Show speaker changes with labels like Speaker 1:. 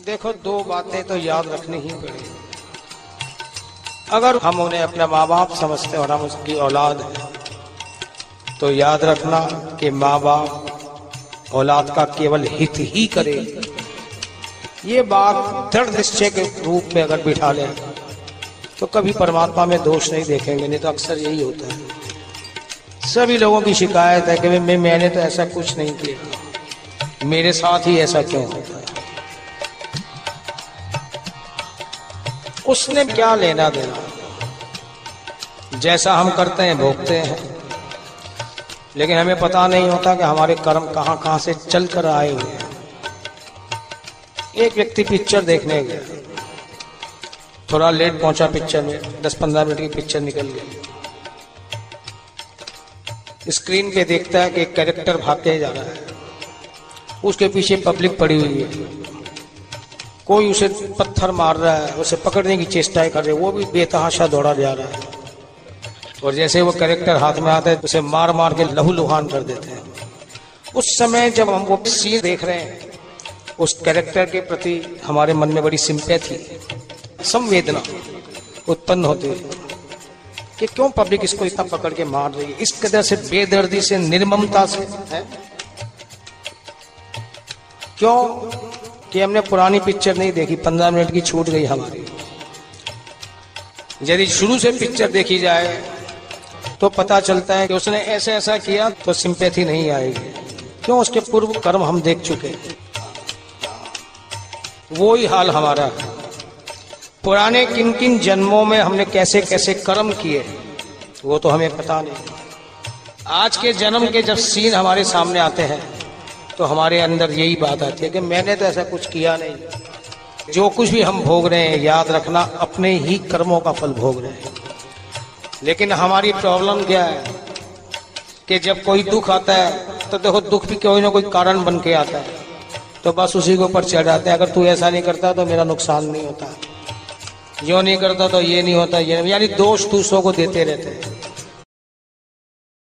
Speaker 1: देखो, दो बातें तो याद रखनी ही पड़ेगी अगर हम उन्हें अपने माँ बाप समझते और हम उसकी औलाद हैं तो याद रखना कि माँ बाप औलाद का केवल हित ही करे। ये बात दृढ़ निश्चय के रूप में अगर बिठा लें तो कभी परमात्मा में दोष नहीं देखेंगे, नहीं तो अक्सर यही होता है। सभी लोगों की शिकायत है कि मैं, मैंने तो ऐसा कुछ नहीं किया। मेरे साथ ही ऐसा क्यों होता है? उसने क्या लेना देना? जैसा हम करते हैं, भोगते हैं। लेकिन हमें पता नहीं होता कि हमारे कर्म कहाँ कहाँ से चल कर आए हुए हैं। एक व्यक्ति पिक्चर देखने गया। थोड़ा लेट पहुँचा पिक्चर में। दस पंद्रह मिनट की पिक्चर निकल गई। स्क्रीन पे देखता है कि एक कैरेक्टर भागते जा रहा है। उसके पीछे पब्लिक पड़ी हुई है। कोई उसे पत्थर मार रहा है, उसे पकड़ने की चेष्टाएँ कर रहे वो भी बेतहाशा दौड़ा जा रहा है। और जैसे वो कैरेक्टर हाथ में आता है, उसे मार मार के लहू लुहान कर देते हैं। उस समय जब हम वो सीन देख रहे हैं, उस कैरेक्टर के प्रति हमारे मन में बड़ी सिंपैथी संवेदना उत्पन्न होती है कि क्यों पब्लिक इसको इतना पकड़ के मार रही है? इस कदर से बेदर्दी से, निर्ममता से, है? क्यों कि हमने पुरानी पिक्चर नहीं देखी, पंद्रह मिनट की छूट गई हमारी। यदि शुरू से पिक्चर देखी जाए तो पता चलता है कि उसने ऐसे ऐसा किया तो सिंपैथी नहीं आएगी। क्यों? उसके पूर्व कर्म हम देख चुके वो ही हाल हमारा। है पुराने किन किन जन्मों में हमने कैसे कैसे कर्म किए, वो तो हमें पता नहीं। आज के जन्म के जब सीन हमारे सामने आते हैं तो हमारे अंदर यही बात आती है कि मैंने तो ऐसा कुछ किया नहीं। जो कुछ भी हम भोग रहे हैं, याद रखना, अपने ही कर्मों का फल भोग रहे हैं। लेकिन हमारी प्रॉब्लम क्या है कि जब कोई दुख आता है तो देखो दुख भी कोई ना कोई कारण बन के आता है। तो बस उसी के ऊपर चढ़ जाते हैं। अगर तू ऐसा नहीं करता तो मेरा नुकसान नहीं होता। यो नहीं करता तो ये नहीं होता, ये यानी दोष दूसरों को देते रहते हैं।